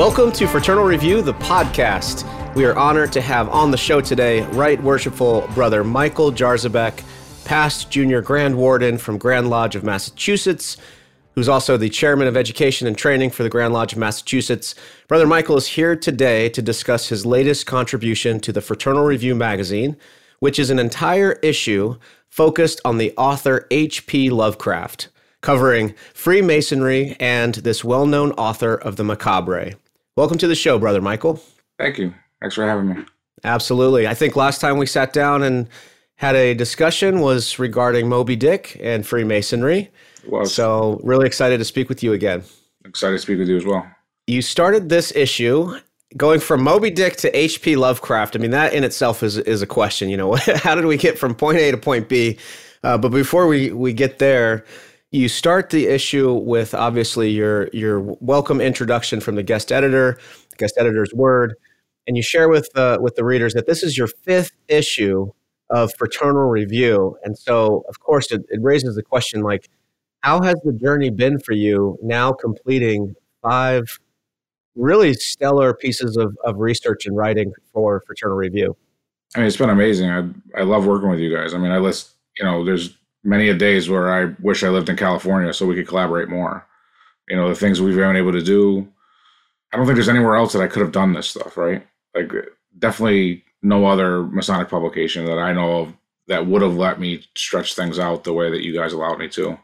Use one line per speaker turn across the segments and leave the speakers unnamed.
Welcome to Fraternal Review, the podcast. We are honored to have on the show today Right Worshipful Brother Michael Jarzabek, past junior Grand Warden from Grand Lodge of Massachusetts, who's also the chairman of education and training for the Grand Lodge of Massachusetts. Brother Michael is here today to discuss his latest contribution to the Fraternal Review magazine, which is an entire issue focused on the author H.P. Lovecraft covering Freemasonry and this well known author of the Macabre. Welcome to the show, Brother Michael.
Thank you. Thanks for having me.
Absolutely. I think last time we sat down and had a discussion was regarding Moby Dick and Freemasonry. Well, so, really excited to speak with you again.
Excited to speak with you as well.
You started this issue going from Moby Dick to H.P. Lovecraft. I mean, that in itself is, is a question. You know, how did we get from point A to point B? Uh, but before we, we get there, you start the issue with obviously your your welcome introduction from the guest editor, guest editor's word, and you share with uh, with the readers that this is your fifth issue of Fraternal Review, and so of course it, it raises the question like, how has the journey been for you now completing five really stellar pieces of, of research and writing for Fraternal Review?
I mean, it's been amazing. I I love working with you guys. I mean, I list you know, there's many a days where I wish I lived in California so we could collaborate more. You know, the things we've been able to do. I don't think there's anywhere else that I could have done this stuff, right? Like definitely no other Masonic publication that I know of that would have let me stretch things out the way that you guys allowed me to.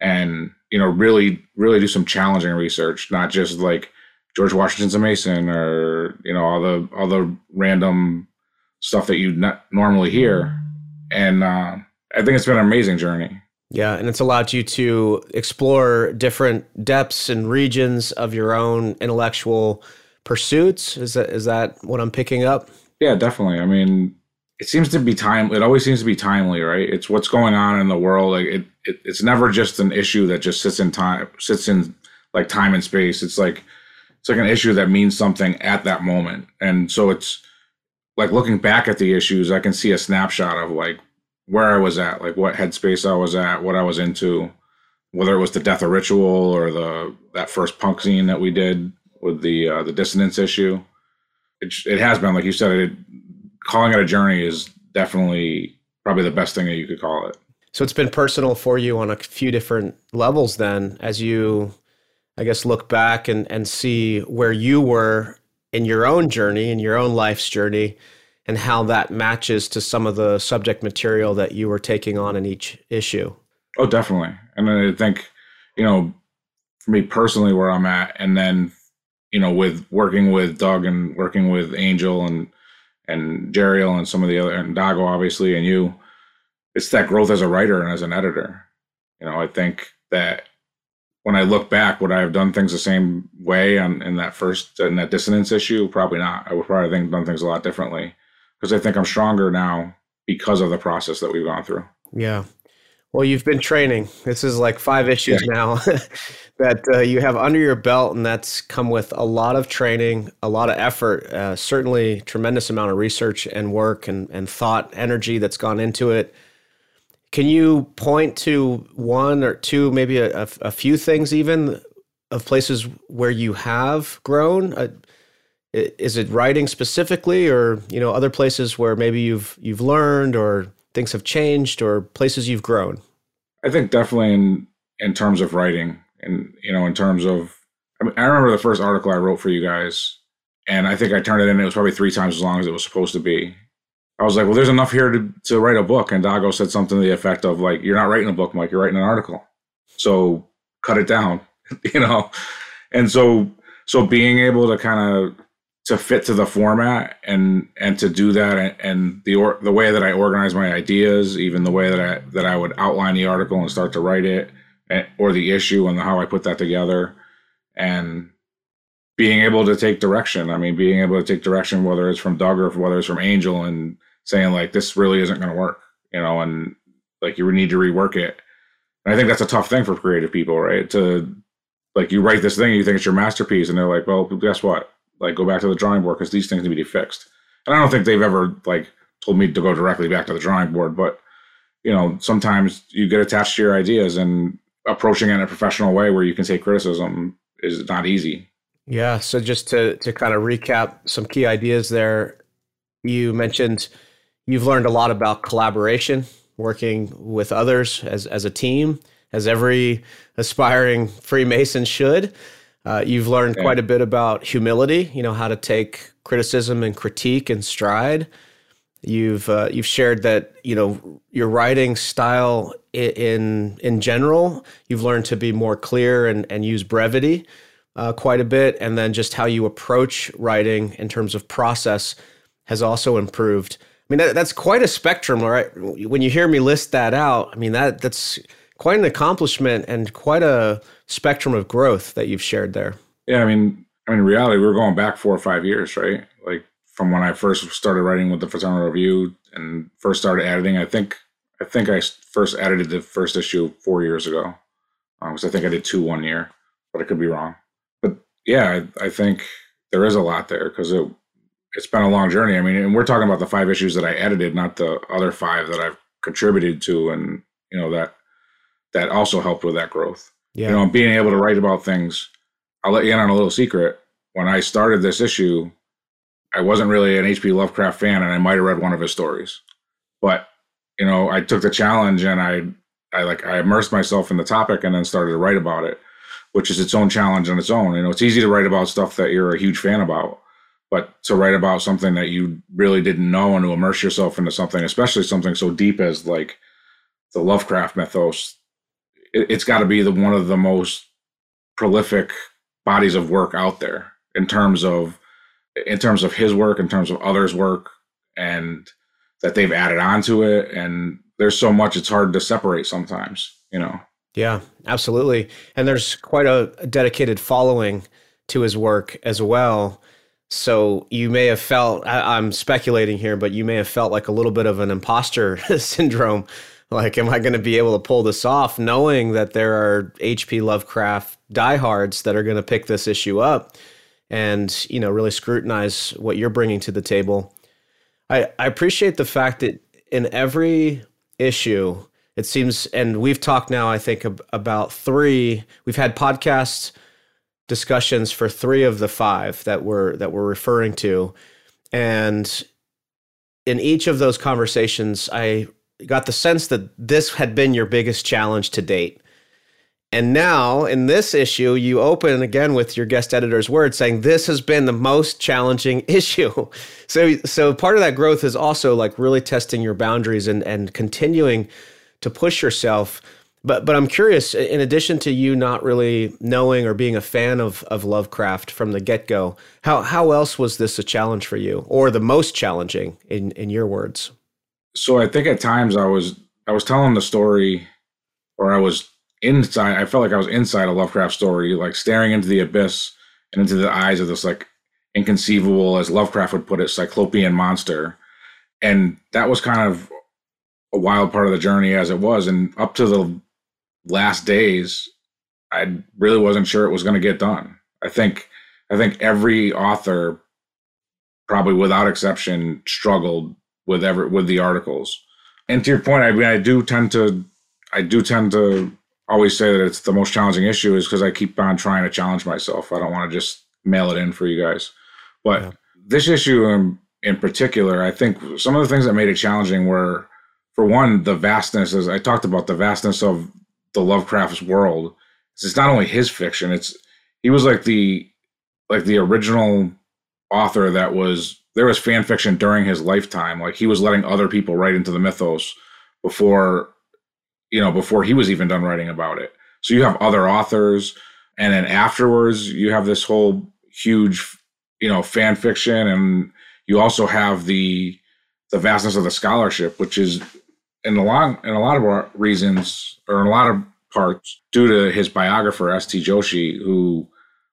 And, you know, really, really do some challenging research, not just like George Washington's a Mason or, you know, all the all the random stuff that you not normally hear. And uh I think it's been an amazing journey.
Yeah, and it's allowed you to explore different depths and regions of your own intellectual pursuits. Is that is that what I'm picking up?
Yeah, definitely. I mean, it seems to be time. It always seems to be timely, right? It's what's going on in the world. Like it, it it's never just an issue that just sits in time, sits in like time and space. It's like it's like an issue that means something at that moment, and so it's like looking back at the issues, I can see a snapshot of like where I was at, like what headspace I was at, what I was into, whether it was the death of ritual or the that first punk scene that we did with the uh, the dissonance issue. It, it has been like you said. It, calling it a journey is definitely probably the best thing that you could call it.
So it's been personal for you on a few different levels. Then, as you, I guess, look back and and see where you were in your own journey, in your own life's journey and how that matches to some of the subject material that you were taking on in each issue.
Oh, definitely. And I think, you know, for me personally, where I'm at, and then, you know, with working with Doug and working with Angel and and Jeriel and some of the other and Dago obviously and you, it's that growth as a writer and as an editor. You know, I think that when I look back, would I have done things the same way on in that first in that dissonance issue? Probably not. I would probably think done things a lot differently because I think I'm stronger now because of the process that we've gone through.
Yeah. Well, you've been training. This is like five issues yeah. now that uh, you have under your belt, and that's come with a lot of training, a lot of effort, uh, certainly tremendous amount of research and work and, and thought, energy that's gone into it. Can you point to one or two, maybe a, a, a few things even of places where you have grown? Uh, is it writing specifically or you know other places where maybe you've you've learned or things have changed or places you've grown?
I think definitely in in terms of writing and you know in terms of I, mean, I remember the first article i wrote for you guys and i think i turned it in it was probably three times as long as it was supposed to be. I was like well there's enough here to, to write a book and dago said something to the effect of like you're not writing a book mike you're writing an article. So cut it down you know? And so so being able to kind of to fit to the format and and to do that and, the or, the way that I organize my ideas, even the way that I that I would outline the article and start to write it, or the issue and how I put that together, and being able to take direction. I mean, being able to take direction whether it's from Doug or whether it's from Angel, and saying like this really isn't going to work, you know, and like you need to rework it. And I think that's a tough thing for creative people, right? To like you write this thing, you think it's your masterpiece, and they're like, well, guess what? Like go back to the drawing board because these things need to be fixed. And I don't think they've ever like told me to go directly back to the drawing board, but you know, sometimes you get attached to your ideas and approaching it in a professional way where you can take criticism is not easy.
Yeah. So just to to kind of recap some key ideas there, you mentioned you've learned a lot about collaboration, working with others as as a team, as every aspiring Freemason should. Uh, you've learned yeah. quite a bit about humility. You know how to take criticism and critique in stride. You've uh, you've shared that you know your writing style in in general. You've learned to be more clear and and use brevity uh, quite a bit, and then just how you approach writing in terms of process has also improved. I mean, that, that's quite a spectrum, right? When you hear me list that out, I mean that that's quite an accomplishment and quite a spectrum of growth that you've shared there.
Yeah, I mean, I mean, in reality, we are going back four or five years, right? Like from when I first started writing with the Fraternal Review and first started editing. I think I think I first edited the first issue four years ago because um, I think I did two one year, but I could be wrong But yeah, I, I think there is a lot there because it it's been a long journey. I mean, and we're talking about the five issues that I edited, not the other five that I've contributed to, and you know that that also helped with that growth. Yeah. You know, being able to write about things. I'll let you in on a little secret. When I started this issue, I wasn't really an H.P. Lovecraft fan, and I might have read one of his stories. But you know, I took the challenge and I, I like I immersed myself in the topic and then started to write about it which is its own challenge on its own. You know, it's easy to write about stuff that you're a huge fan about, but to write about something that you really didn't know and to immerse yourself into something, especially something so deep as like the Lovecraft mythos, it, has got to be the one of the most prolific bodies of work out there in terms of in terms of his work, in terms of others' work, and that they've added on to it. And there's so much it's hard to separate sometimes, you know.
Yeah, absolutely. And there's quite a, dedicated following to his work as well. So you may have felt, I, am speculating here, but you may have felt like a little bit of an imposter syndrome. Like, am I going to be able to pull this off knowing that there are H.P. Lovecraft diehards that are going to pick this issue up and, you know, really scrutinize what you're bringing to the table? I, I appreciate the fact that in every issue, it seems, and we've talked now, I think, about three. We've had podcast discussions for three of the five that we're that we're referring to, and in each of those conversations, I got the sense that this had been your biggest challenge to date. And now in this issue, you open again with your guest editor's words saying this has been the most challenging issue. So so part of that growth is also like really testing your boundaries and and continuing to push yourself. But but I'm curious. In addition to you not really knowing or being a fan of of Lovecraft from the get go, how how else was this a challenge for you, or the most challenging in in your words?
So I think at times I was I was telling the story, or I was inside. I felt like I was inside a Lovecraft story, like staring into the abyss and into the eyes of this like inconceivable, as Lovecraft would put it, cyclopean monster. And that was kind of a wild part of the journey as it was. And up to the last days, I really wasn't sure it was going to get done. I think I think every author, probably without exception, struggled with ever with the articles. And to your point, I mean, I do tend to, I do tend to always say that it's the most challenging issue is because I keep on trying to challenge myself. I don't want to just mail it in for you guys. But yeah. this issue in, in particular, I think some of the things that made it challenging were for one, the vastness, as I talked about, the vastness of the Lovecraft's world. It's not only his fiction; it's he was like the like the original author that was there was fan fiction during his lifetime. Like he was letting other people write into the mythos before you know before he was even done writing about it. So you have other authors, and then afterwards you have this whole huge you know fan fiction, and you also have the the vastness of the scholarship, which is in a lot in a lot of reasons or in a lot of parts due to his biographer S.T. Joshi, who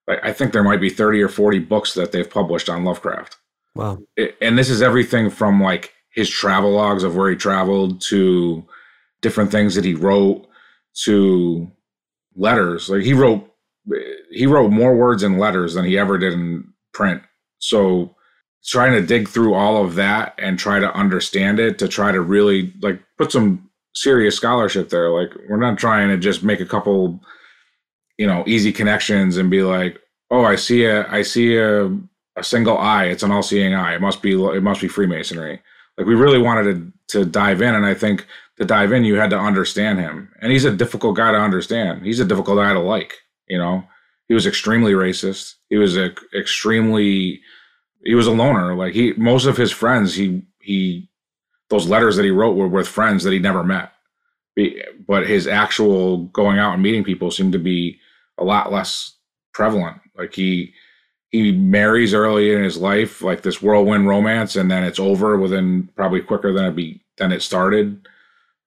I think there might be thirty or forty books that they've published on Lovecraft.
Wow!
And this is everything from like his travel logs of where he traveled to different things that he wrote to letters. Like he wrote he wrote more words in letters than he ever did in print. So trying to dig through all of that and try to understand it to try to really like put some serious scholarship there like we're not trying to just make a couple you know easy connections and be like oh, I see a I see a a single eye. It's an all seeing eye. It must be it must be Freemasonry. Like we really wanted to to dive in, and I think to dive in, you had to understand him. And he's a difficult guy to understand. He's a difficult guy to like. You know, he was extremely racist. He was a, extremely he was a loner. Like he most of his friends he he those letters that he wrote were with friends that he never met. But his actual going out and meeting people seemed to be a lot less prevalent. Like he he marries early in his life, like this whirlwind romance, and then it's over within probably quicker than it be than it started.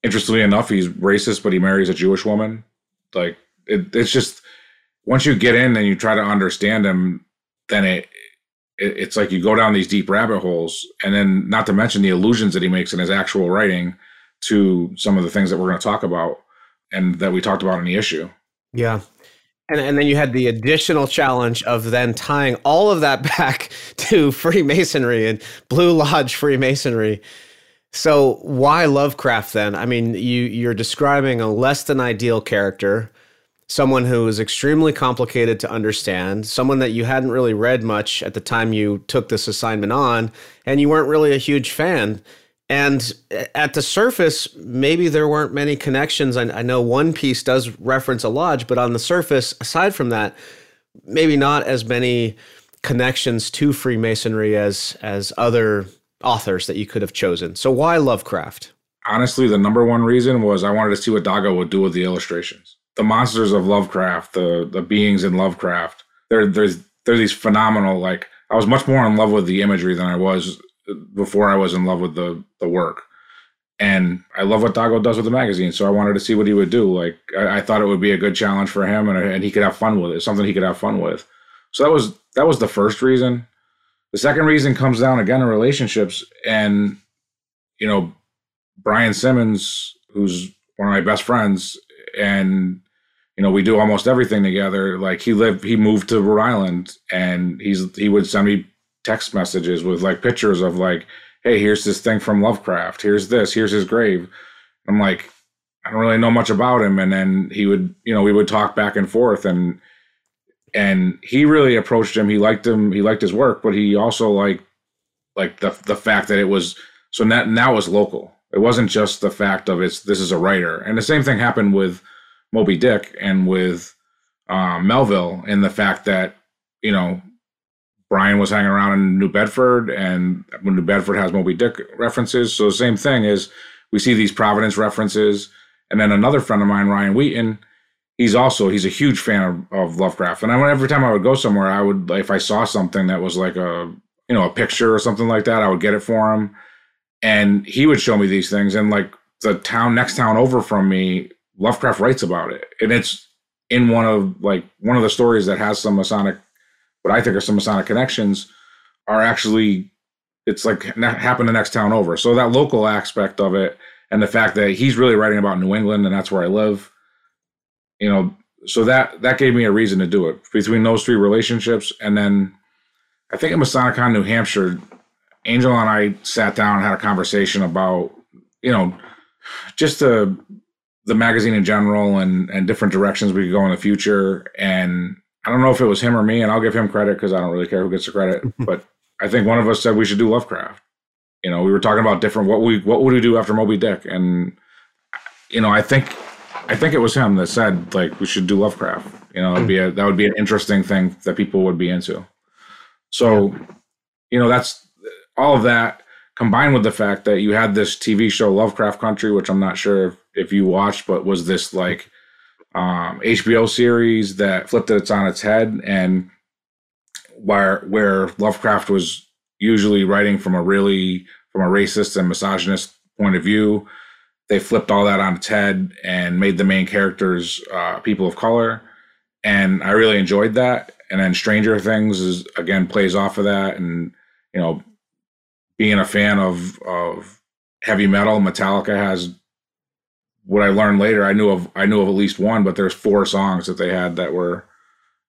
Interestingly enough, he's racist, but he marries a Jewish woman. Like it, it's just once you get in and you try to understand him, then it, it it's like you go down these deep rabbit holes, and then not to mention the allusions that he makes in his actual writing to some of the things that we're going to talk about and that we talked about in the issue.
Yeah. And, and then you had the additional challenge of then tying all of that back to Freemasonry and Blue Lodge Freemasonry. So why Lovecraft then? I mean, you you're describing a less than ideal character, someone who is extremely complicated to understand, someone that you hadn't really read much at the time you took this assignment on, and you weren't really a huge fan. And at the surface, maybe there weren't many connections. I, I, know one piece does reference a lodge, but on the surface, aside from that, maybe not as many connections to Freemasonry as as other authors that you could have chosen. So why Lovecraft?
Honestly, the number one reason was I wanted to see what Dago would do with the illustrations. The monsters of Lovecraft, the the beings in Lovecraft, they're there's they're these phenomenal. Like I was much more in love with the imagery than I was before I was in love with the the work. And I love what Dago does with the magazine, so I wanted to see what he would do. Like I, I thought it would be a good challenge for him, and, and he could have fun with it. Something he could have fun with. So that was that was the first reason. The second reason comes down again in relationships, and you know, Brian Simmons, who's one of my best friends, and you know, we do almost everything together. Like he lived, he moved to Rhode Island, and he's he would send me text messages with like pictures of like, hey, here's this thing from Lovecraft. Here's this. Here's his grave. I'm like, I don't really know much about him. And then he would, you know, we would talk back and forth and and he really approached him. He liked him. He liked his work, but he also liked like the the fact that it was so now now was local. It wasn't just the fact of it's this is a writer. And the same thing happened with Moby Dick and with um, Melville in the fact that you know Brian was hanging around in New Bedford, and New Bedford has Moby Dick references, so the same thing is we see these Providence references, and then another friend of mine, Ryan Wheaton, he's also he's a huge fan of, of Lovecraft, and I went, every time I would go somewhere, I would if I saw something that was like a you know a picture or something like that, I would get it for him, and he would show me these things, and like the town next town over from me, Lovecraft writes about it, and it's in one of like one of the stories that has some Masonic what I think are some Masonic connections are actually it's like happened the next town over. So that local aspect of it and the fact that he's really writing about New England and that's where I live, you know, so that that gave me a reason to do it between those three relationships. And then I think at MasoniCon New Hampshire, Angel and I sat down and had a conversation about, you know, just the the magazine in general and and different directions we could go in the future. And I don't know if it was him or me, and I'll give him credit because I don't really care who gets the credit. but I think one of us said we should do Lovecraft. You know, we were talking about different what we what would we do after Moby Dick, and you know, I think I think it was him that said like we should do Lovecraft. You know, it'd be a, that would be an interesting thing that people would be into. So, yeah. you know, that's all of that combined with the fact that you had this TV show Lovecraft Country, which I'm not sure if, if you watched, but was this like um, HBO series that flipped it on its head, and where where Lovecraft was usually writing from a really from a racist and misogynist point of view, they flipped all that on its head and made the main characters uh, people of color, and I really enjoyed that. And then Stranger Things is again plays off of that, and you know, being a fan of of heavy metal, Metallica has what I learned later, I knew of I knew of at least one, but there's four songs that they had that were,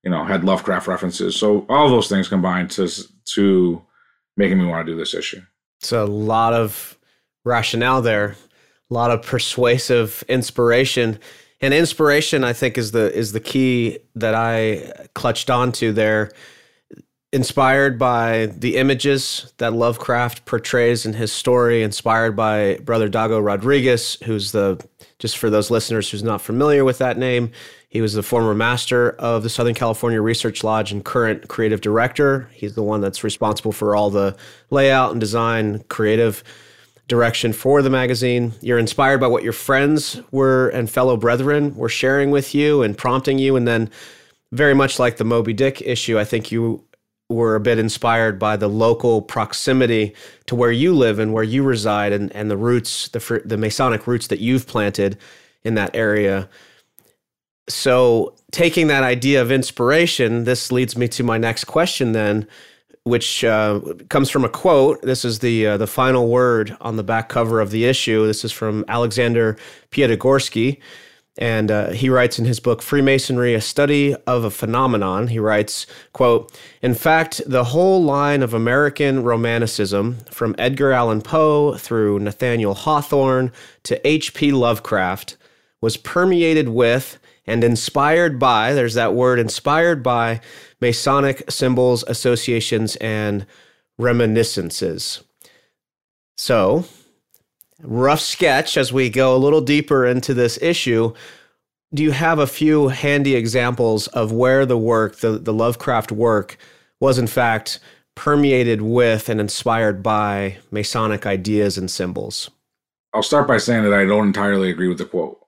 you know, had Lovecraft references. So all those things combined to to making me want to do this issue.
It's a lot of rationale there, a lot of persuasive inspiration. And inspiration, I think, is the is the key that I clutched onto there. Inspired by the images that Lovecraft portrays in his story, inspired by Brother Dago Rodriguez, who's the just for those listeners who's not familiar with that name, he was the former master of the Southern California Research Lodge and current creative director. He's the one that's responsible for all the layout and design, creative direction for the magazine. You're inspired by what your friends were and fellow brethren were sharing with you and prompting you. And then, very much like the Moby Dick issue, I think you were a bit inspired by the local proximity to where you live and where you reside and, and the roots, the, the Masonic roots that you've planted in that area so taking that idea of inspiration, this leads me to my next question then, which uh, comes from a quote. This is the uh, the final word on the back cover of the issue. This is from Alexander Piatigorsky. And uh, he writes in his book Freemasonry: A Study of a Phenomenon. He writes, "quote In fact, the whole line of American Romanticism, from Edgar Allan Poe through Nathaniel Hawthorne to H.P. Lovecraft, was permeated with and inspired by, there's that word, inspired by Masonic symbols, associations, and reminiscences. So, rough sketch as we go a little deeper into this issue. Do you have a few handy examples of where the work, the, the Lovecraft work, was in fact permeated with and inspired by Masonic ideas and symbols?
I'll start by saying that I don't entirely agree with the quote.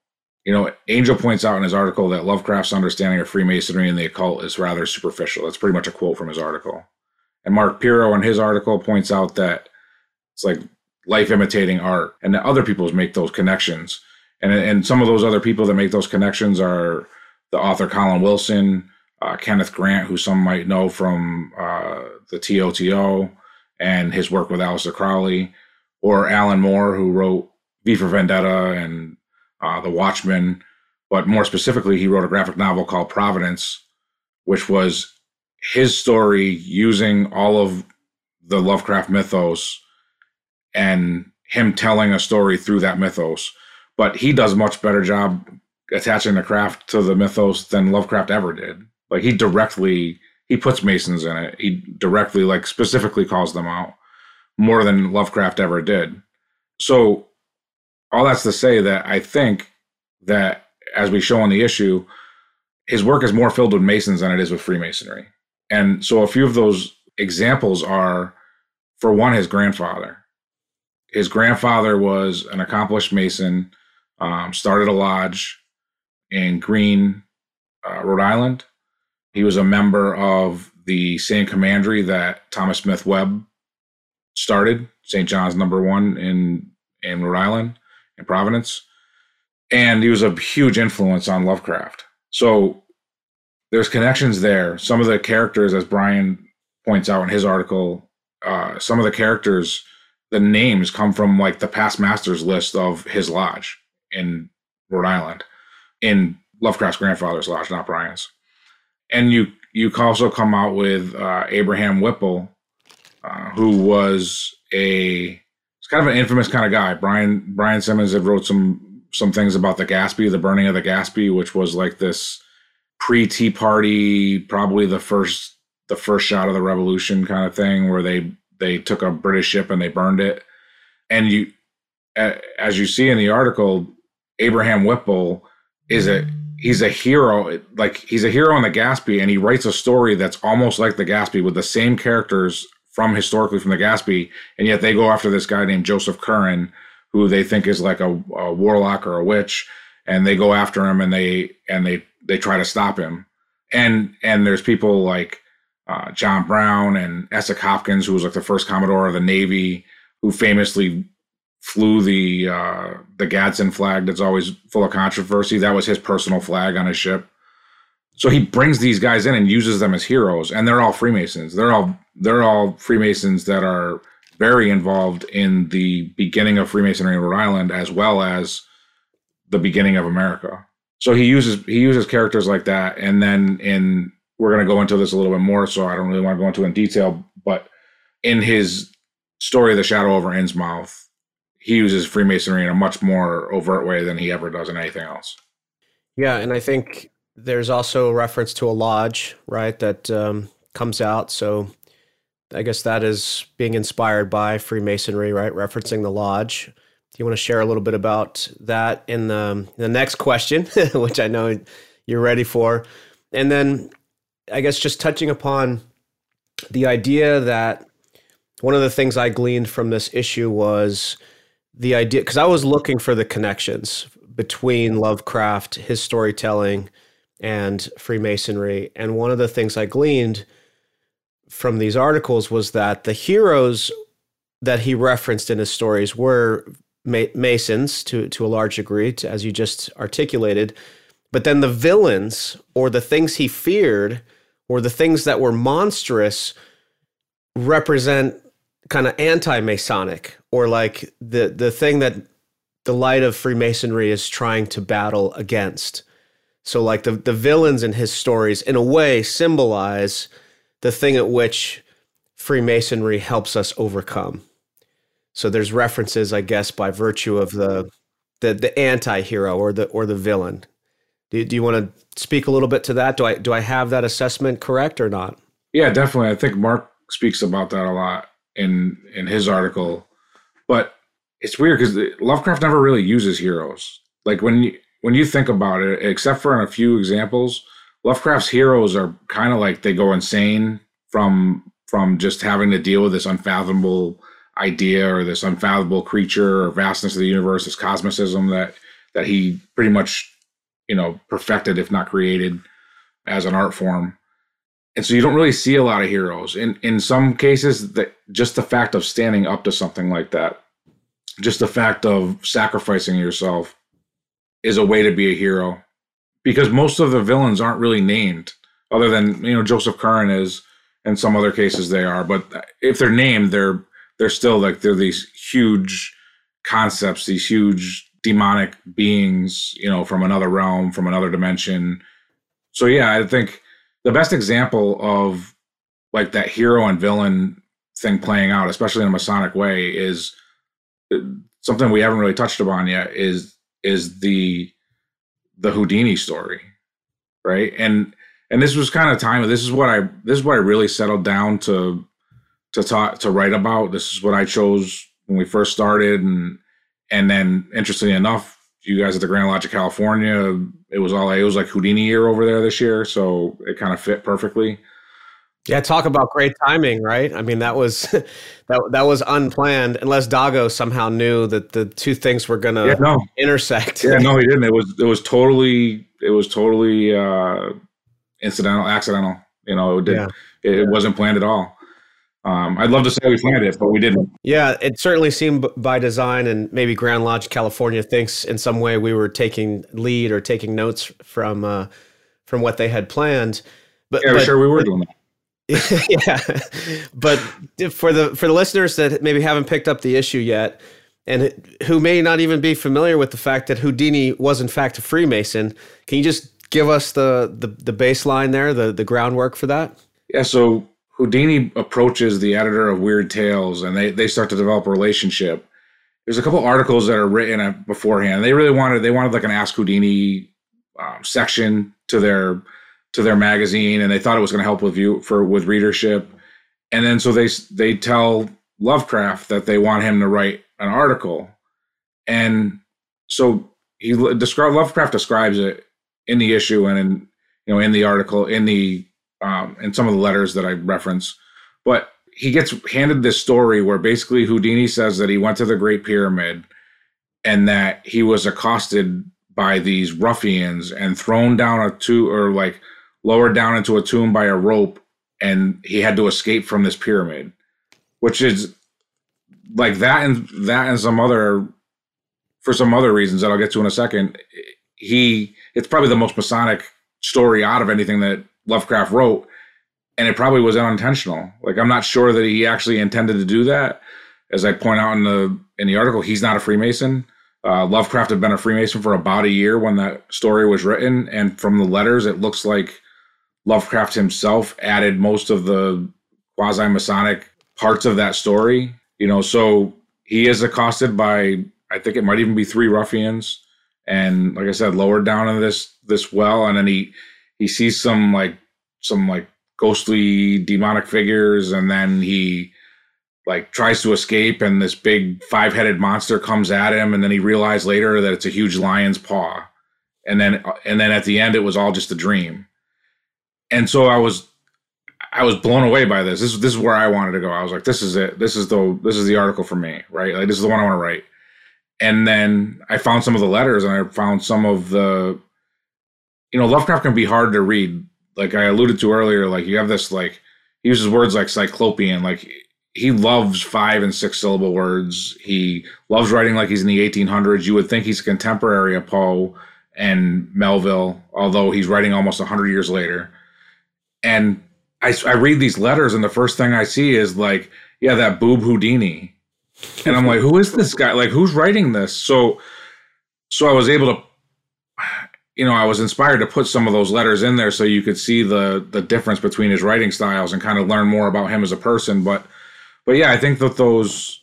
You know, Angel points out in his article that Lovecraft's understanding of Freemasonry and the occult is rather superficial. That's pretty much a quote from his article. And Mark Pirro in his article points out that it's like life imitating art, and other people make those connections. And and some of those other people that make those connections are the author Colin Wilson, uh, Kenneth Grant, who some might know from uh, the TOTO and his work with Aleister Crowley, or Alan Moore, who wrote V for Vendetta and uh, The Watchmen, but more specifically, he wrote a graphic novel called Providence, which was his story using all of the Lovecraft mythos and him telling a story through that mythos. But he does much better job attaching the craft to the mythos than Lovecraft ever did. Like he directly he puts Masons in it. He directly like specifically calls them out more than Lovecraft ever did. So all that's to say that I think that as we show on the issue, his work is more filled with Masons than it is with Freemasonry. And so a few of those examples are, for one, his grandfather. His grandfather was an accomplished Mason, um, started a lodge in Greene, uh, Rhode Island. He was a member of the same commandery that Thomas Smith Webb started, St. John's number one in, in Rhode Island in Providence. And he was a huge influence on Lovecraft. So there's connections there. Some of the characters, as Brian points out in his article, uh, some of the characters, the names come from like the past masters list of his lodge in Rhode Island, in Lovecraft's grandfather's lodge, not Brian's. And you you also come out with uh, Abraham Whipple, uh, who was a it's kind of an infamous kind of guy. Brian Brian Simmons had wrote some some things about the Gaspee, the burning of the Gaspee, which was like this pre Tea Party, probably the first the first shot of the revolution kind of thing, where they they took a British ship and they burned it. And you, as you see in the article, Abraham Whipple is a he's a hero. Like he's a hero in the Gaspee, and he writes a story that's almost like the Gaspee with the same characters from historically from the Gaspee, and yet they go after this guy named Joseph Curwen, who they think is like a, a warlock or a witch, and they go after him and they and they they try to stop him. And and there's people like uh, John Brown and Esek Hopkins, who was like the first Commodore of the Navy, who famously flew the uh, the Gadsden flag that's always full of controversy. That was his personal flag on his ship. So he brings these guys in and uses them as heroes, and they're all Freemasons. They're all they're all Freemasons that are very involved in the beginning of Freemasonry in Rhode Island as well as the beginning of America. So he uses he uses characters like that, and then in we're going to go into this a little bit more, so I don't really want to go into in detail, but in his story, The Shadow over Innsmouth, he uses Freemasonry in a much more overt way than he ever does in anything else.
Yeah, and I think there's also a reference to a lodge, right, that um, comes out. So I guess that is being inspired by Freemasonry, right, referencing the lodge. Do you want to share a little bit about that in the, the next question, which I know you're ready for? And then I guess just touching upon the idea that one of the things I gleaned from this issue was the idea because I was looking for the connections between Lovecraft, his storytelling, and Freemasonry. And one of the things I gleaned from these articles was that the heroes that he referenced in his stories were Masons to, to a large degree, to, as you just articulated. But then the villains or the things he feared or the things that were monstrous represent kind of anti-masonic or like the the thing that the light of freemasonry is trying to battle against. So like the the villains in his stories in a way symbolize the thing at which freemasonry helps us overcome. So there's references i guess by virtue of the the, the anti-hero or the or the villain do, do you want to speak a little bit to that? Do i do i have that assessment correct or not?
Yeah definitely. I think mark speaks about that a lot in in his article, but it's weird because Lovecraft never really uses heroes. Like when you, when you think about it, except for in a few examples, Lovecraft's heroes are kind of like they go insane from from just having to deal with this unfathomable idea or this unfathomable creature or vastness of the universe, this cosmicism that that he pretty much you know perfected, if not created, as an art form. And so you don't really see a lot of heroes. In in some cases that just the fact of standing up to something like that just the fact of sacrificing yourself is a way to be a hero. Because most of the villains aren't really named other than you know joseph curwen is and some other cases they are. But if they're named they're they're still like they're these huge concepts these huge demonic beings you know from another realm from another dimension so yeah i think the best example of like that hero and villain thing playing out, especially in a Masonic way, is uh, something we haven't really touched upon yet. Is is the the Houdini story, right? And and this was kind of time. This is what I this is what I really settled down to to talk to write about. This is what I chose when we first started, and and then interestingly enough, you guys at the Grand Lodge of California, it was all it was like Houdini year over there this year, so it kind of fit perfectly.
Yeah, talk about great timing, right? I mean, that was that that was unplanned, unless Dago somehow knew that the two things were going to yeah, no. intersect.
Yeah, no, he didn't. It was it was totally it was totally uh, incidental, accidental. You know, it did. Yeah. It, it wasn't planned at all. Um, I'd love to say we planned it, but we didn't.
Yeah, it certainly seemed by design, and maybe Grand Lodge California thinks in some way we were taking lead or taking notes from uh, from what they had planned.
But yeah, but, sure we were doing that.
yeah, but for the for the listeners that maybe haven't picked up the issue yet, and who may not even be familiar with the fact that Houdini was in fact a Freemason, can you just give us the the, the baseline there, the the groundwork for that?
Yeah, so Houdini approaches the editor of Weird Tales and they, they start to develop a relationship. There's a couple articles that are written beforehand. They really wanted they wanted like an Ask Houdini um, section to their to their magazine, and they thought it was going to help with you for with readership. And then so they they tell Lovecraft that they want him to write an article, and so he describe Lovecraft describes it in the issue and in you know in the article in the um, in some of the letters that I reference. But he gets handed this story where basically Houdini says that he went to the Great Pyramid and that he was accosted by these ruffians and thrown down a tomb or like lowered down into a tomb by a rope and he had to escape from this pyramid which is like that and that and some other for some other reasons that I'll get to in a second he it's probably the most masonic story out of anything that Lovecraft wrote, and it probably was unintentional. Like I'm not sure that he actually intended to do that. As I point out in the in the article, he's not a Freemason. Uh, Lovecraft had been a Freemason for about a year when that story was written, and from the letters, it looks like Lovecraft himself added most of the quasi Masonic parts of that story. You know, so he is accosted by I think it might even be three ruffians, and like I said, lowered down in this this well, and then he he sees some like some like ghostly demonic figures, and then he like tries to escape, and this big five headed monster comes at him, and then he realized later that it's a huge lion's paw, and then and then at the end it was all just a dream, and so I was I was blown away by this. This this is where I wanted to go. I was like, this is it. This is the this is the article for me, right? Like this is the one I want to write and then I found some of the letters and I found some of the you know Lovecraft can be hard to read. Like I alluded to earlier like you have this like he uses words like cyclopean like he loves five and six syllable words. He loves writing like he's in the 1800s you would think he's a contemporary of Poe and Melville although he's writing almost 100 years later. And I, I read these letters and the first thing I see is like yeah that boob Houdini. And I'm like, who is this guy? Like, who's writing this? So, so I was able to, you know, I was inspired to put some of those letters in there so you could see the the difference between his writing styles and kind of learn more about him as a person. But, but yeah, I think that those,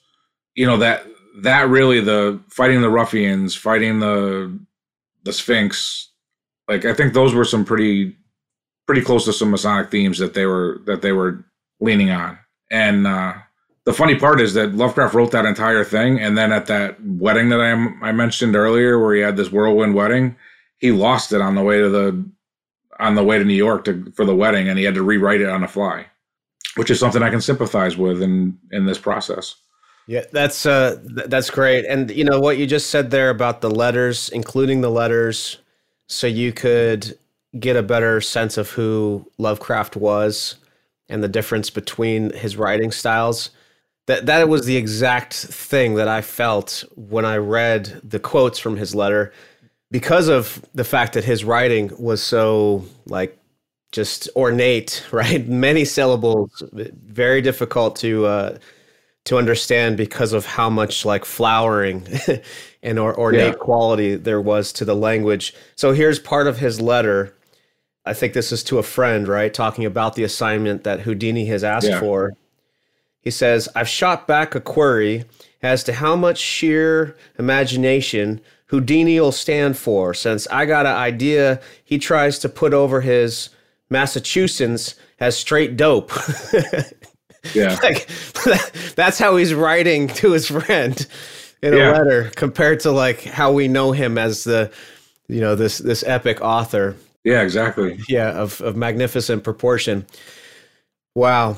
you know, that that really the fighting the ruffians, fighting the the Sphinx, like I think those were some pretty pretty close to some Masonic themes that they were that they were leaning on, and. uh the funny part is that Lovecraft wrote that entire thing, and then at that wedding that I I mentioned earlier, where he had this whirlwind wedding, he lost it on the way to the on the way to New York to, for the wedding, and he had to rewrite it on the fly, which is something I can sympathize with in in this process.
Yeah, that's uh, th- that's great, and you know what you just said there about the letters, including the letters, so you could get a better sense of who Lovecraft was and the difference between his writing styles. That that was the exact thing that I felt when I read the quotes from his letter because of the fact that his writing was so like just ornate, right? Many syllables, very difficult to uh, to understand because of how much like flowering and or, ornate yeah. quality there was to the language. So here's part of his letter. I think this is to a friend, right? Talking about the assignment that Houdini has asked yeah. for he says, I've shot back a query as to how much sheer imagination Houdini will stand for, since I got an idea he tries to put over his Massachusetts as straight dope.
yeah. like,
that's how he's writing to his friend in a yeah. letter compared to like how we know him as the you know this this epic author
yeah exactly
yeah of, of magnificent proportion wow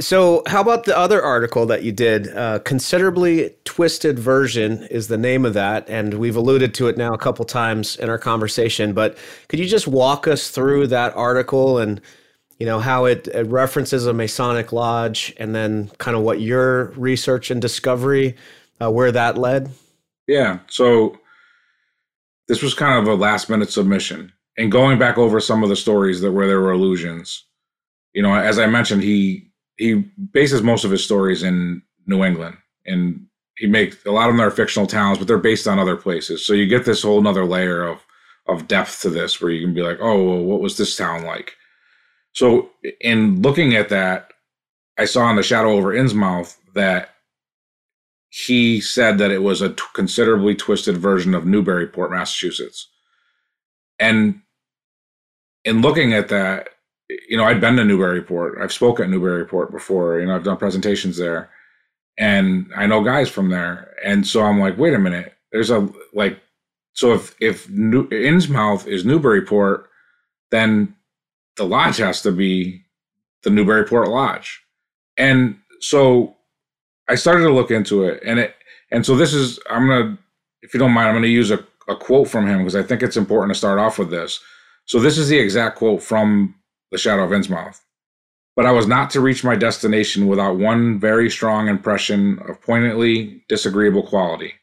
so, how about the other article that you did? Uh, Considerably Twisted Version is the name of that. And we've alluded to it now a couple times in our conversation. But could you just walk us through that article and, you know, how it, it references a Masonic lodge and then kind of what your research and discovery, uh, where that led?
Yeah. So, this was kind of a last minute submission. And going back over some of the stories that where there were illusions, you know, as I mentioned, he he bases most of his stories in New England, and he makes a lot of them are fictional towns, but they're based on other places. So you get this whole another layer of of depth to this, where you can be like, oh, well, what was this town like? So in looking at that, I saw in the Shadow over Innsmouth that he said that it was a t- considerably twisted version of Newburyport, Massachusetts. And in looking at that, you know, I'd been to Newburyport. I've spoken at Newburyport before. You know, I've done presentations there, and I know guys from there. And so I'm like, wait a minute. There's a like, so if if New, Innsmouth is Newburyport, then the lodge has to be the Newburyport Lodge. And so I started to look into it, and it and so this is I'm gonna, if you don't mind, I'm gonna use a, a quote from him because I think it's important to start off with this. So this is the exact quote from the Shadow of Innsmouth. But I was not to reach my destination without one very strong impression of poignantly disagreeable quality.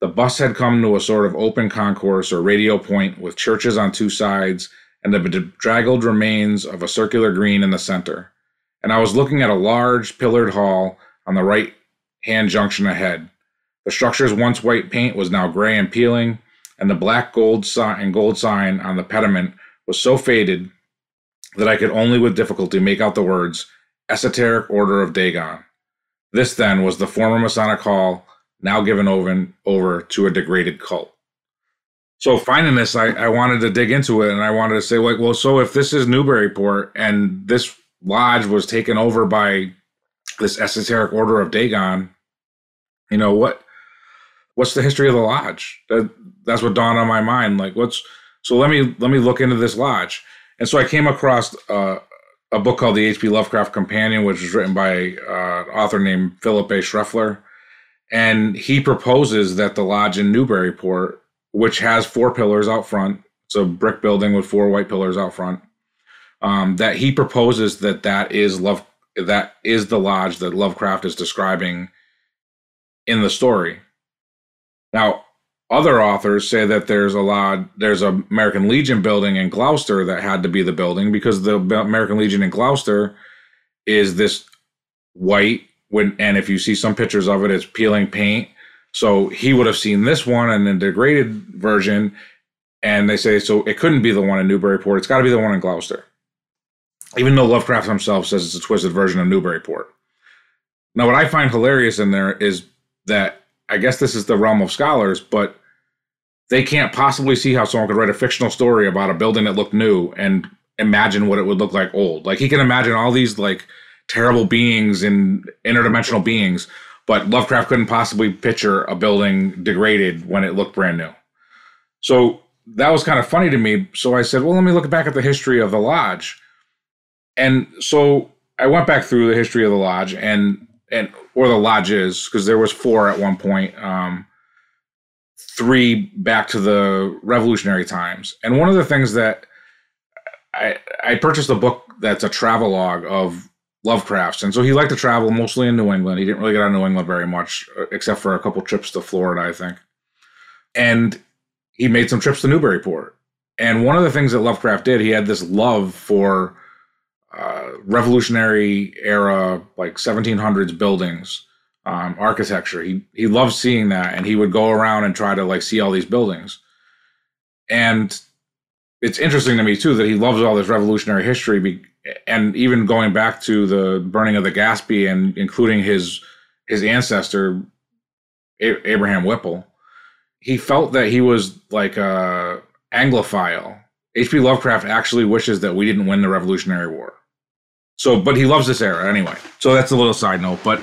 The bus had come to a sort of open concourse or radio point with churches on two sides and the bedraggled remains of a circular green in the center. And I was looking at a large pillared hall on the right hand junction ahead. The structure's once white paint was now gray and peeling, and the black gold sign and gold sign on the pediment was so faded that I could only with difficulty make out the words Esoteric Order of Dagon. This then was the former Masonic Hall, now given over, to a degraded cult. so finding this, I, I wanted to dig into it and I wanted to say, like, well, so if this is Newburyport and this lodge was taken over by this esoteric order of Dagon, you know, what what's the history of the lodge? That that's what dawned on my mind. Like, what's so let me let me look into this lodge. And so I came across uh, a book called the H.P. Lovecraft Companion, which was written by uh, an author named Philip A. Shreffler. And he proposes that the lodge in Newburyport which has four pillars out front. It's a brick building with four white pillars out front. Um, that he proposes that that is love that is the lodge that Lovecraft is describing in the story. Now, other authors say that there's a lot there's a American Legion building in Gloucester that had to be the building because the American Legion in Gloucester is this white when and if you see some pictures of it, it's peeling paint so he would have seen this one and a degraded version, and they say so it couldn't be the one in Newburyport. It's got to be the one in Gloucester. Even though Lovecraft himself says it's a twisted version of Newburyport. Now, what I find hilarious in there is that I guess this is the realm of scholars, but they can't possibly see how someone could write a fictional story about a building that looked new and imagine what it would look like old. Like he can imagine all these like terrible beings and interdimensional beings but Lovecraft couldn't possibly picture a building degraded when it looked brand new. So that was kind of funny to me. So I said, well, let me look back at the history of the lodge. And so I went back through the history of the lodge and and or the lodges because there was four at one point, um, three back to the revolutionary times. And one of the things that I I purchased a book that's a travelogue of Lovecraft's, and so he liked to travel mostly in New England. He didn't really get out of New England very much, uh, except for a couple trips to Florida, I think. And he made some trips to Newburyport. And one of the things that Lovecraft did, he had this love for uh, Revolutionary era, like 1700s buildings, um, architecture. He he loved seeing that, and he would go around and try to like see all these buildings. And it's interesting to me too that he loves all this revolutionary history be, and even going back to the burning of the Gaspee and including his his ancestor a- Abraham Whipple, he felt that he was like a Anglophile. H.P. Lovecraft actually wishes that we didn't win the Revolutionary War. So, but he loves this era anyway. So that's a little side note. But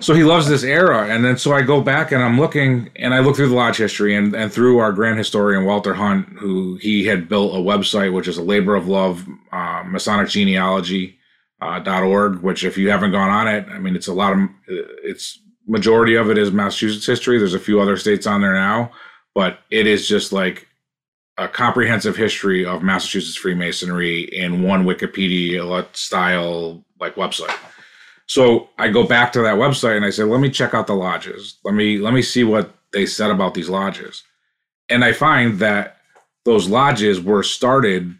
so he loves this era and then so i go back and i'm looking and i look through the lodge history and, and through our grand historian walter hunt who he had built a website which is a labor of love uh, masonic genealogy uh, .org which if you haven't gone on it i mean it's a lot of it's majority of it is massachusetts history there's a few other states on there now but it is just like a comprehensive history of massachusetts freemasonry in one wikipedia style like website so I go back to that website and I say, let me check out the lodges. Let me let me see what they said about these lodges. And I find that those lodges were started.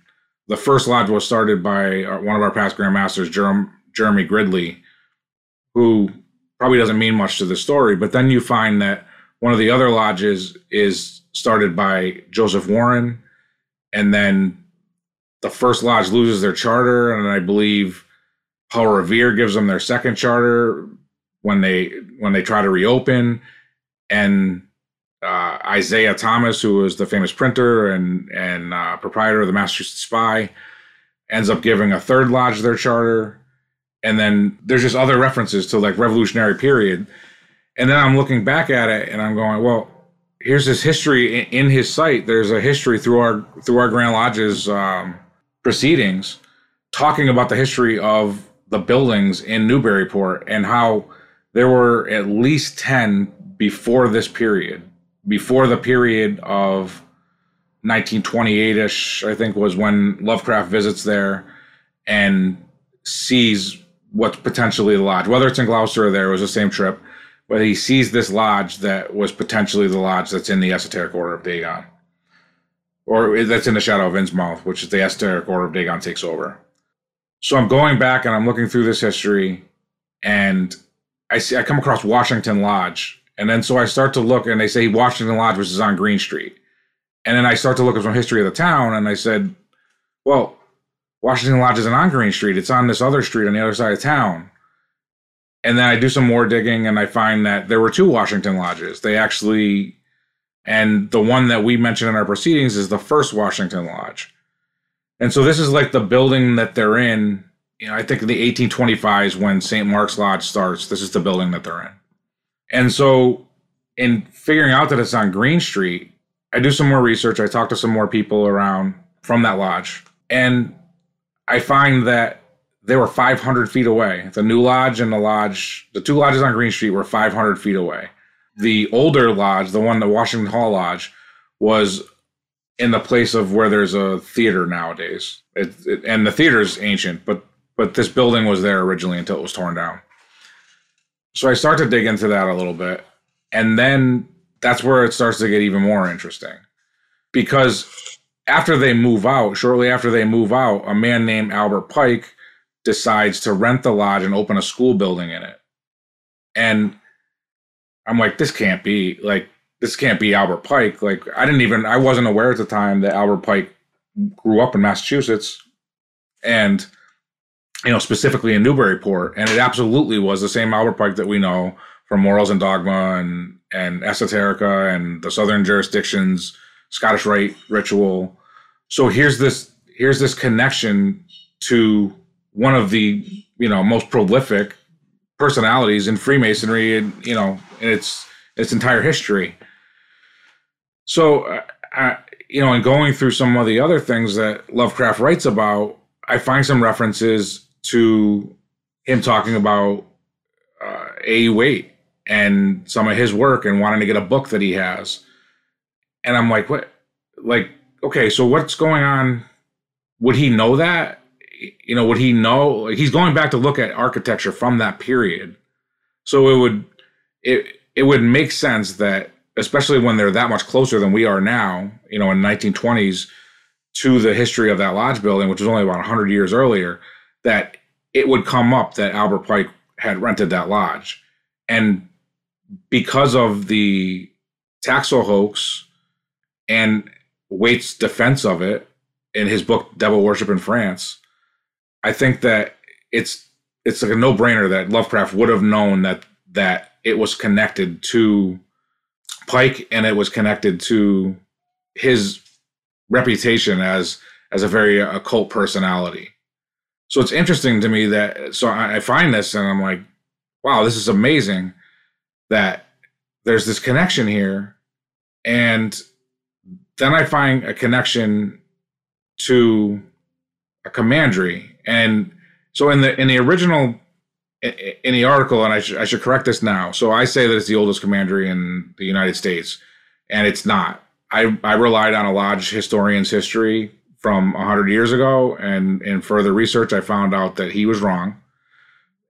The first lodge was started by uh, one of our past grandmasters, Jerem, Jeremy Gridley, who probably doesn't mean much to the story. But then you find that one of the other lodges is started by Joseph Warren, and then the first lodge loses their charter, and I believe Paul Revere gives them their second charter when they when they try to reopen, and uh, Isaiah Thomas, who was the famous printer and and uh, proprietor of the Massachusetts Spy, ends up giving a third lodge their charter, and then there's just other references to like Revolutionary period, and then I'm looking back at it and I'm going, well, here's his history in, his site. There's a history through our through our Grand Lodge's um, proceedings, talking about the history of the buildings in Newburyport and how there were at least 10 before this period, before the period of 1928ish, I think was when Lovecraft visits there and sees what's potentially the lodge. Whether it's in Gloucester or there, it was the same trip. But he sees this lodge that was potentially the lodge that's in the Esoteric Order of Dagon. Or that's in the Shadow of Innsmouth, which is the Esoteric Order of Dagon takes over. So I'm going back and I'm looking through this history, and I see I come across Washington Lodge, and then so I start to look, and they say Washington Lodge, which is on Green Street, and then I start to look at some history of the town, and I said, well, Washington Lodge isn't on Green Street; it's on this other street on the other side of town. And then I do some more digging, and I find that there were two Washington lodges. They actually And the one that we mentioned in our proceedings is the first Washington Lodge. And so this is like the building that they're in. You know, I think in the 1825s when St. Mark's Lodge starts, this is the building that they're in. And so in figuring out that it's on Green Street, I do some more research. I talk to some more people around from that lodge. And I find that they were 500 feet away. The new lodge and the lodge, the two lodges on Green Street were 500 feet away. The older lodge, the one, the Washington Hall Lodge, was in the place of where there's a theater nowadays. It, it, and the theater is ancient, but but this building was there originally until it was torn down. So I start to dig into that a little bit, and then that's where it starts to get even more interesting, because after they move out, shortly after they move out, a man named Albert Pike decides to rent the lodge and open a school building in it. And I'm like, this can't be like this can't be Albert Pike. Like I didn't even I wasn't aware at the time that Albert Pike grew up in Massachusetts and you know specifically in Newburyport and it absolutely was the same Albert Pike that we know from Morals and Dogma and and Esoterica and the southern jurisdictions Scottish Rite ritual. So here's this here's this connection to one of the you know most prolific personalities in Freemasonry and you know in its its entire history. So, uh, I, you know, in going through some of the other things that Lovecraft writes about, I find some references to him talking about uh, A. Waite and some of his work and wanting to get a book that he has. And I'm like, what? Like, okay, so what's going on? Would he know that? You know, would he know? He's going back to look at architecture from that period. So it would, it, it would make sense that especially when they're that much closer than we are now, you know, in 1920s to the history of that lodge building, which was only about 100 years earlier, that it would come up that Albert Pike had rented that lodge. And because of the Taxil hoax and Waite's defense of it in his book Devil Worship in France, I think that it's it's like a no-brainer that Lovecraft would have known that that it was connected to Pike, and it was connected to his reputation as as a very occult personality. So it's interesting to me that so I find this and I'm like, wow, this is amazing that there's this connection here, and then I find a connection to a commandery, and so in the in the original in the article, and I should I should correct this now. So I say that it's the oldest commandery in the United States, and it's not. I I relied on a lodge historian's history from hundred years ago, and in further research, I found out that he was wrong.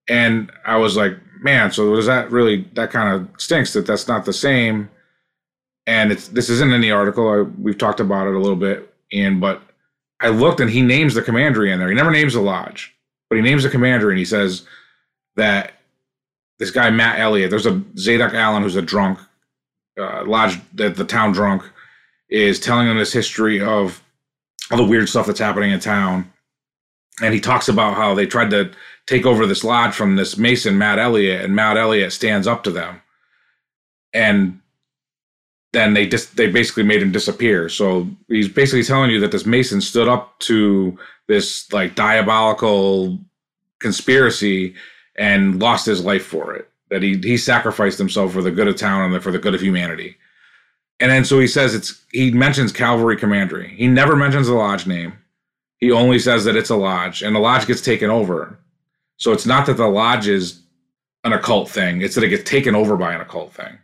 And I was like, man, so does that really that kind of stinks that that's not the same. And it's this isn't in the article. I, we've talked about it a little bit, and but I looked and he names the commandery in there. He never names the lodge, but he names the commandery and he says that this guy Matt Eliot, there's a Zadok Allen who's a drunk, uh, lodge the, the town drunk, is telling him this history of all the weird stuff that's happening in town, and he talks about how they tried to take over this lodge from this Mason Matt Eliot, and Matt Eliot stands up to them, and then they just they basically made him disappear. So he's basically telling you that this Mason stood up to this like diabolical conspiracy and lost his life for it. That he he sacrificed himself for the good of town and for the good of humanity. And then so he says it's he mentions Calvary Commandery. He never mentions the lodge name. He only says that it's a lodge, and the lodge gets taken over. So it's not that the lodge is an occult thing; it's that it gets taken over by an occult thing,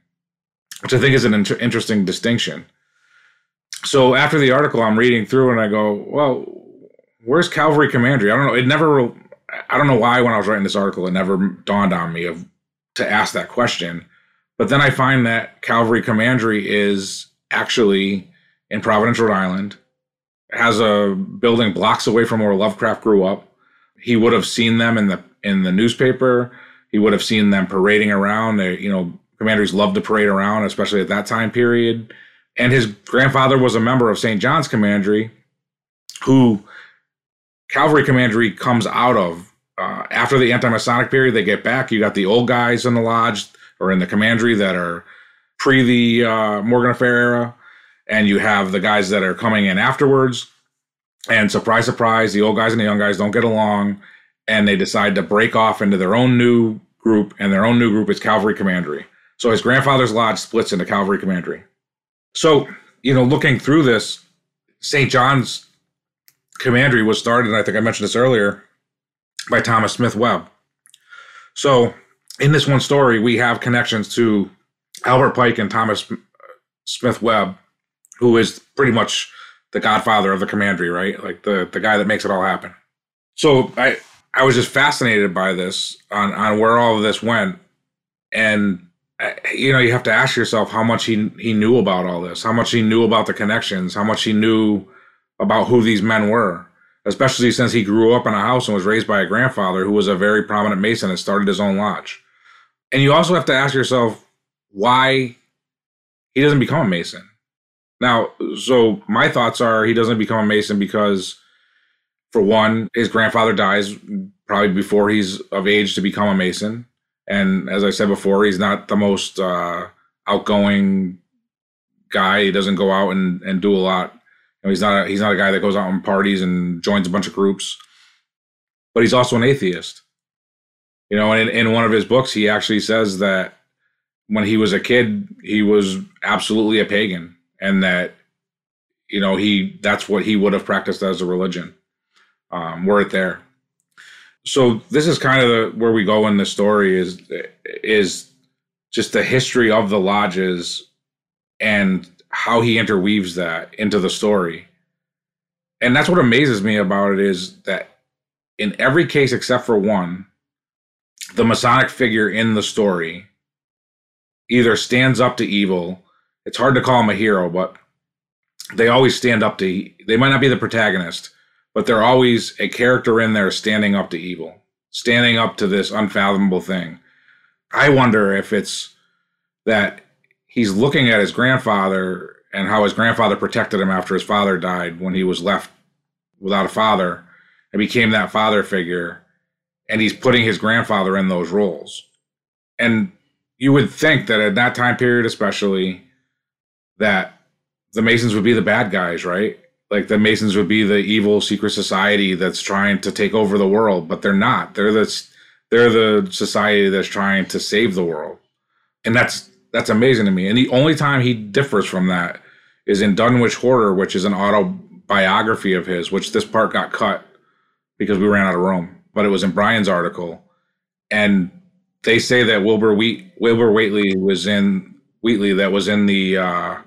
which I think is an inter- interesting distinction. So after the article, I'm reading through and I go, "Well, where's Calvary Commandery?" I don't know. It never I don't know why when I was writing this article it never dawned on me of to ask that question. But then I find that Calvary Commandery is actually in Providence, Rhode Island. It has a building blocks away from where Lovecraft grew up. He would have seen them in the in the newspaper. He would have seen them parading around. They, you know, commanderies love to parade around, especially at that time period. And his grandfather was a member of St. John's Commandery, who Calvary Commandery comes out of uh, after the anti-Masonic period. They get back. You got the old guys in the lodge or in the commandery that are pre the uh, Morgan Affair era, and you have the guys that are coming in afterwards. And surprise, surprise, the old guys and the young guys don't get along, and they decide to break off into their own new group, and their own new group is Calvary Commandery. So his grandfather's lodge splits into Calvary Commandery. So, you know, looking through this, St. John's Commandery was started, and I think I mentioned this earlier, by Thomas Smith Webb. So, in this one story, we have connections to Albert Pike and Thomas Smith Webb, who is pretty much the godfather of the commandery, right? Like the the guy that makes it all happen. So I I was just fascinated by this on on where all of this went, and you know you have to ask yourself how much he he knew about all this, how much he knew about the connections, how much he knew about who these men were, especially since he grew up in a house and was raised by a grandfather who was a very prominent Mason and started his own lodge. And you also have to ask yourself why he doesn't become a Mason. Now, so my thoughts are he doesn't become a Mason because, for one, his grandfather dies probably before he's of age to become a Mason. And as I said before, he's not the most uh, outgoing guy. He doesn't go out and, and do a lot. You know, he's not a, he's not a guy that goes out on parties and joins a bunch of groups. But he's also an atheist. You know, in, in one of his books, he actually says that when he was a kid, he was absolutely a pagan, and that you know he that's what he would have practiced as a religion. Um, were it there. So this is kind of the, where we go in the story is is just the history of the lodges and how he interweaves that into the story. And that's what amazes me about it is that in every case except for one, the Masonic figure in the story either stands up to evil. It's hard to call him a hero, but they always stand up to. They might not be the protagonist, but they're always a character in there standing up to evil, standing up to this unfathomable thing. I wonder if it's that he's looking at his grandfather and how his grandfather protected him after his father died when he was left without a father and became that father figure and he's putting his grandfather in those roles and you would think that at that time period, especially, that the Masons would be the bad guys, right? Like the Masons would be the evil secret society that's trying to take over the world, but they're not. They're the they're the society that's trying to save the world, and that's that's amazing to me. And the only time he differs from that is in Dunwich Horror, which is an autobiography of his, which this part got cut because we ran out of room, but it was in Brian's article, and they say that Wilbur Wheat Wilbur Whateley was in Wheatley that was in the uh,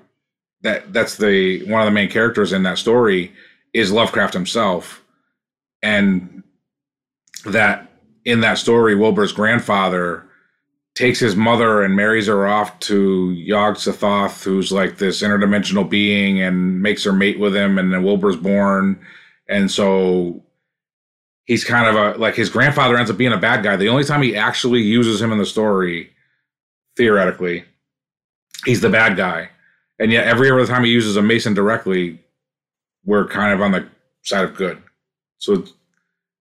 that that's the one of the main characters in that story is Lovecraft himself, and that in that story Wilbur's grandfather takes his mother and marries her off to Yog Sothoth, who's like this interdimensional being, and makes her mate with him, and then Wilbur's born, and so he's kind of a like his grandfather ends up being a bad guy. The only time he actually uses him in the story, theoretically, he's the bad guy. And yet every other time he uses a Mason directly, we're kind of on the side of good. So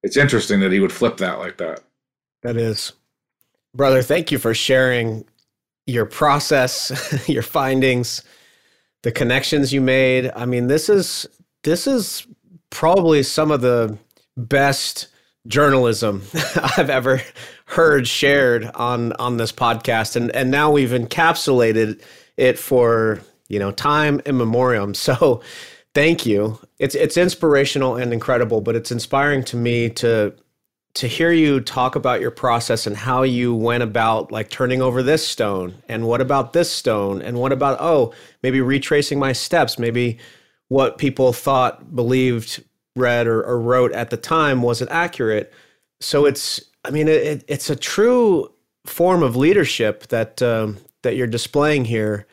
it's interesting that he would flip that like that.
That is. Brother, thank you for sharing your process, your findings, the connections you made. I mean, this is this is probably some of the best journalism I've ever heard shared on on this podcast and and now we've encapsulated it for you know time immemorial so thank you. It's it's inspirational and incredible but it's inspiring to me to to hear you talk about your process and how you went about like turning over this stone and what about this stone and what about oh maybe retracing my steps. Maybe what people thought believed read or, or wrote at the time wasn't accurate. So it's, I mean, it, it's a true form of leadership that um, that you're displaying here,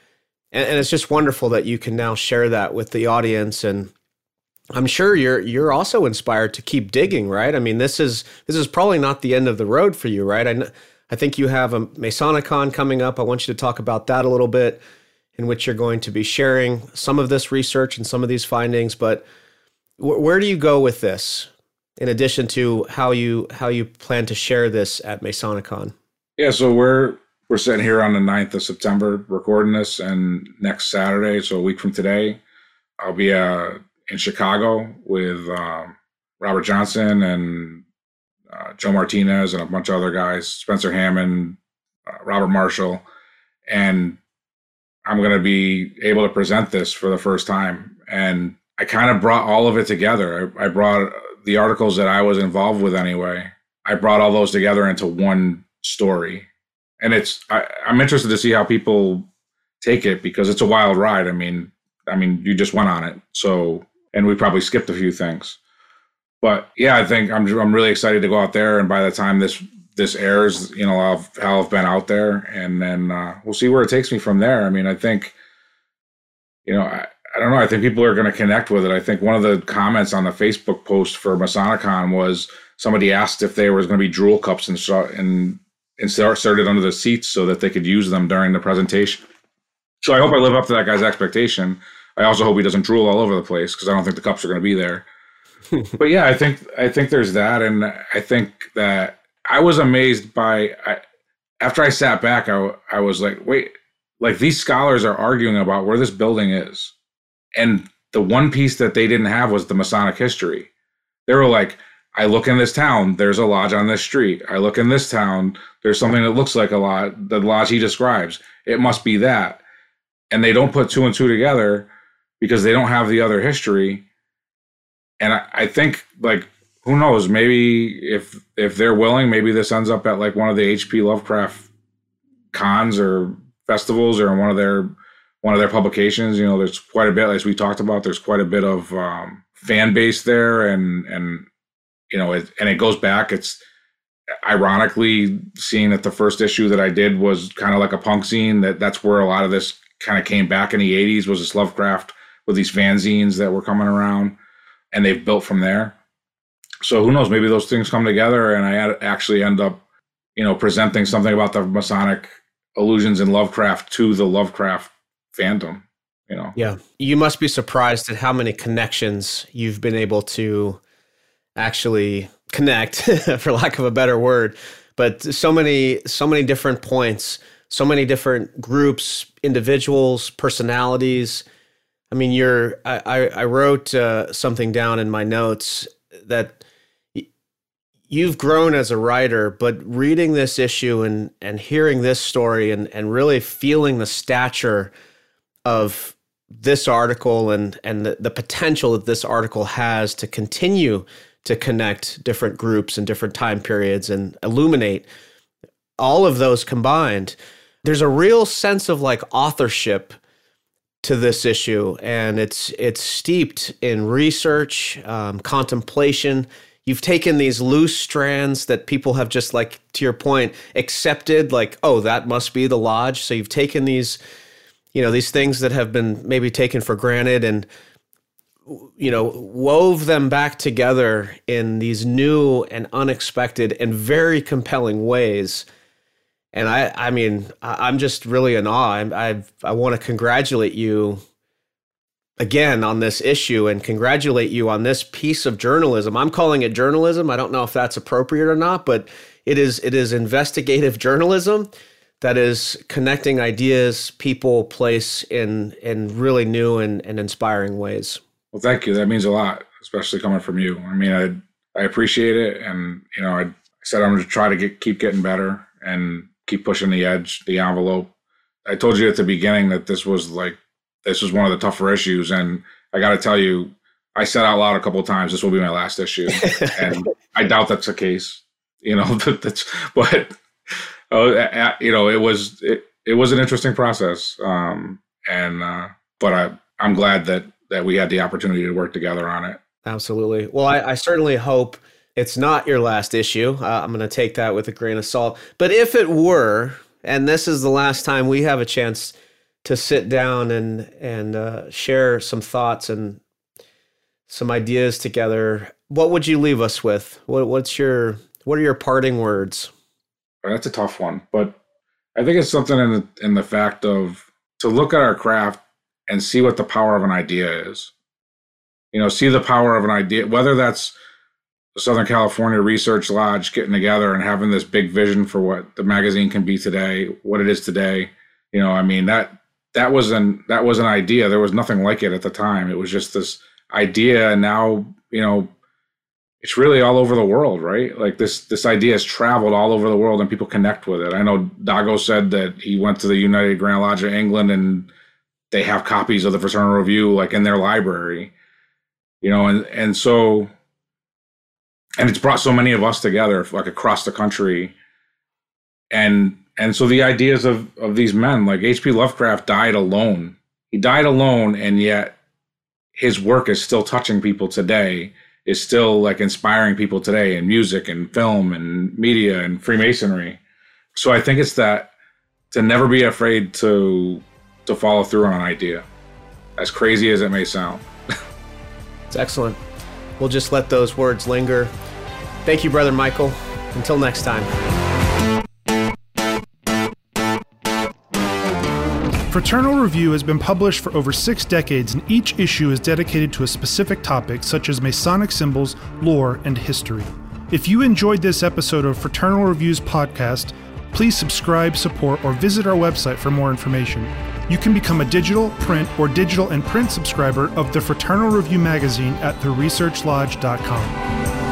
and, and it's just wonderful that you can now share that with the audience and. I'm sure you're you're also inspired to keep digging, right? I mean, this is this is probably not the end of the road for you, right? I I think you have a Masonicon coming up. I want you to talk about that a little bit, in which you're going to be sharing some of this research and some of these findings. But where do you go with this? In addition to how you how you plan to share this at Masonicon?
Yeah, so we're we're sitting here on the 9th of September recording this, and next Saturday, so a week from today, I'll be uh, in Chicago with um, Robert Johnson and uh, Joe Martinez and a bunch of other guys, Spencer Hammond, uh, Robert Marshall, and I'm going to be able to present this for the first time. And I kind of brought all of it together. I, I brought the articles that I was involved with anyway. I brought all those together into one story, and it's I, I'm interested to see how people take it because it's a wild ride. I mean, I mean, you just went on it, so and we probably skipped a few things, but yeah, I think I'm I'm really excited to go out there, and by the time this this airs, you know, I'll, I'll have been out there, and then uh, we'll see where it takes me from there. I mean, I think, you know, I, I don't know. I think people are going to connect with it. I think one of the comments on the Facebook post for Masonicon was somebody asked if there was going to be drool cups and and inserted under the seats so that they could use them during the presentation. So I hope I live up to that guy's expectation. I also hope he doesn't drool all over the place because I don't think the cups are going to be there. but yeah, I think I think there's that, and I think that I was amazed by I, after I sat back. I I was like, wait, like these scholars are arguing about where this building is and the one piece that they didn't have was the Masonic history. They were like, I look in this town, there's a lodge on this street. I look in this town, there's something that looks like a lodge, the lodge he describes. It must be that. And they don't put two and two together because they don't have the other history. And I, I think like who knows, maybe if if they're willing, maybe this ends up at like one of the HP Lovecraft cons or festivals or in one of their one of their publications. You know, there's quite a bit, as we talked about. There's quite a bit of um, fan base there, and and you know, it, and it goes back. It's ironically seeing that the first issue that I did was kind of like a punk scene. That that's where a lot of this kind of came back in the '80s. Was this Lovecraft with these fanzines that were coming around, and they've built from there. So who knows? Maybe those things come together, and I actually end up, you know, presenting something about the Masonic allusions in Lovecraft to the Lovecraft fandom you know
yeah you must be surprised at how many connections you've been able to actually connect for lack of a better word. But so many so many different points so many different groups individuals personalities. I mean you're i i wrote uh, something down in my notes that you've grown as a writer, but reading this issue and and hearing this story and and really feeling the stature of this article and and the, the potential that this article has to continue to connect different groups and different time periods and illuminate all of those combined there's a real sense of like authorship to this issue. And it's it's steeped in research um, contemplation. You've taken these loose strands that people have just like to your point accepted like oh that must be the lodge. So you've taken these you know these things that have been maybe taken for granted and you know wove them back together in these new and unexpected and very compelling ways. And i i mean i'm just really in awe. I i, I want to congratulate you again on this issue and congratulate you on this piece of journalism. I'm calling it journalism. I don't know if that's appropriate or not but it is it is investigative journalism that is connecting ideas, people, place in in really new and, and inspiring ways.
Well, thank you. That means a lot, especially coming from you. I mean, I I appreciate it, and you know, I said I'm going to try to get keep getting better and keep pushing the edge, the envelope. I told you at the beginning that this was like this was one of the tougher issues, and I got to tell you, I said out loud a couple of times, "This will be my last issue," and I doubt that's the case. You know, that's but oh, you know, it was it, it was an interesting process, um, and uh, but I I'm glad that that we had the opportunity to work together on it.
Absolutely. Well, I, I certainly hope it's not your last issue. Uh, I'm going to take that with a grain of salt. But if it were, and this is the last time we have a chance to sit down and and uh, share some thoughts and some ideas together, what would you leave us with? What, what's your what are your parting words?
That's a tough one, but I think it's something in the, in the fact of to look at our craft and see what the power of an idea is. You know, see the power of an idea, whether that's the Southern California Research Lodge getting together and having this big vision for what the magazine can be today, what it is today. You know, I mean that that was an that was an idea. There was nothing like it at the time. It was just this idea, and now you know it's really all over the world, right? Like this this idea has traveled all over the world, and people connect with it. I know Dago said that he went to the United Grand Lodge of England, and they have copies of the Fraternal Review like in their library, you know, and and so and it's brought so many of us together like across the country. And and so the ideas of of these men like hp lovecraft died alone. He died alone and yet his work is still touching people today is still like inspiring people today in music and film and media and freemasonry. So i think it's that to never be afraid to to follow through on an idea as crazy as it may sound
it's excellent we'll just let those words linger Thank you, Brother Michael. Until next time.
Fraternal Review has been published for over six decades, and each issue is dedicated to a specific topic, such as Masonic symbols, lore, and history. If you enjoyed this episode of Fraternal Review's podcast, please subscribe, support, or visit our website for more information. You can become a digital, print, or digital and print subscriber of the Fraternal Review magazine at theresearchlodge.com.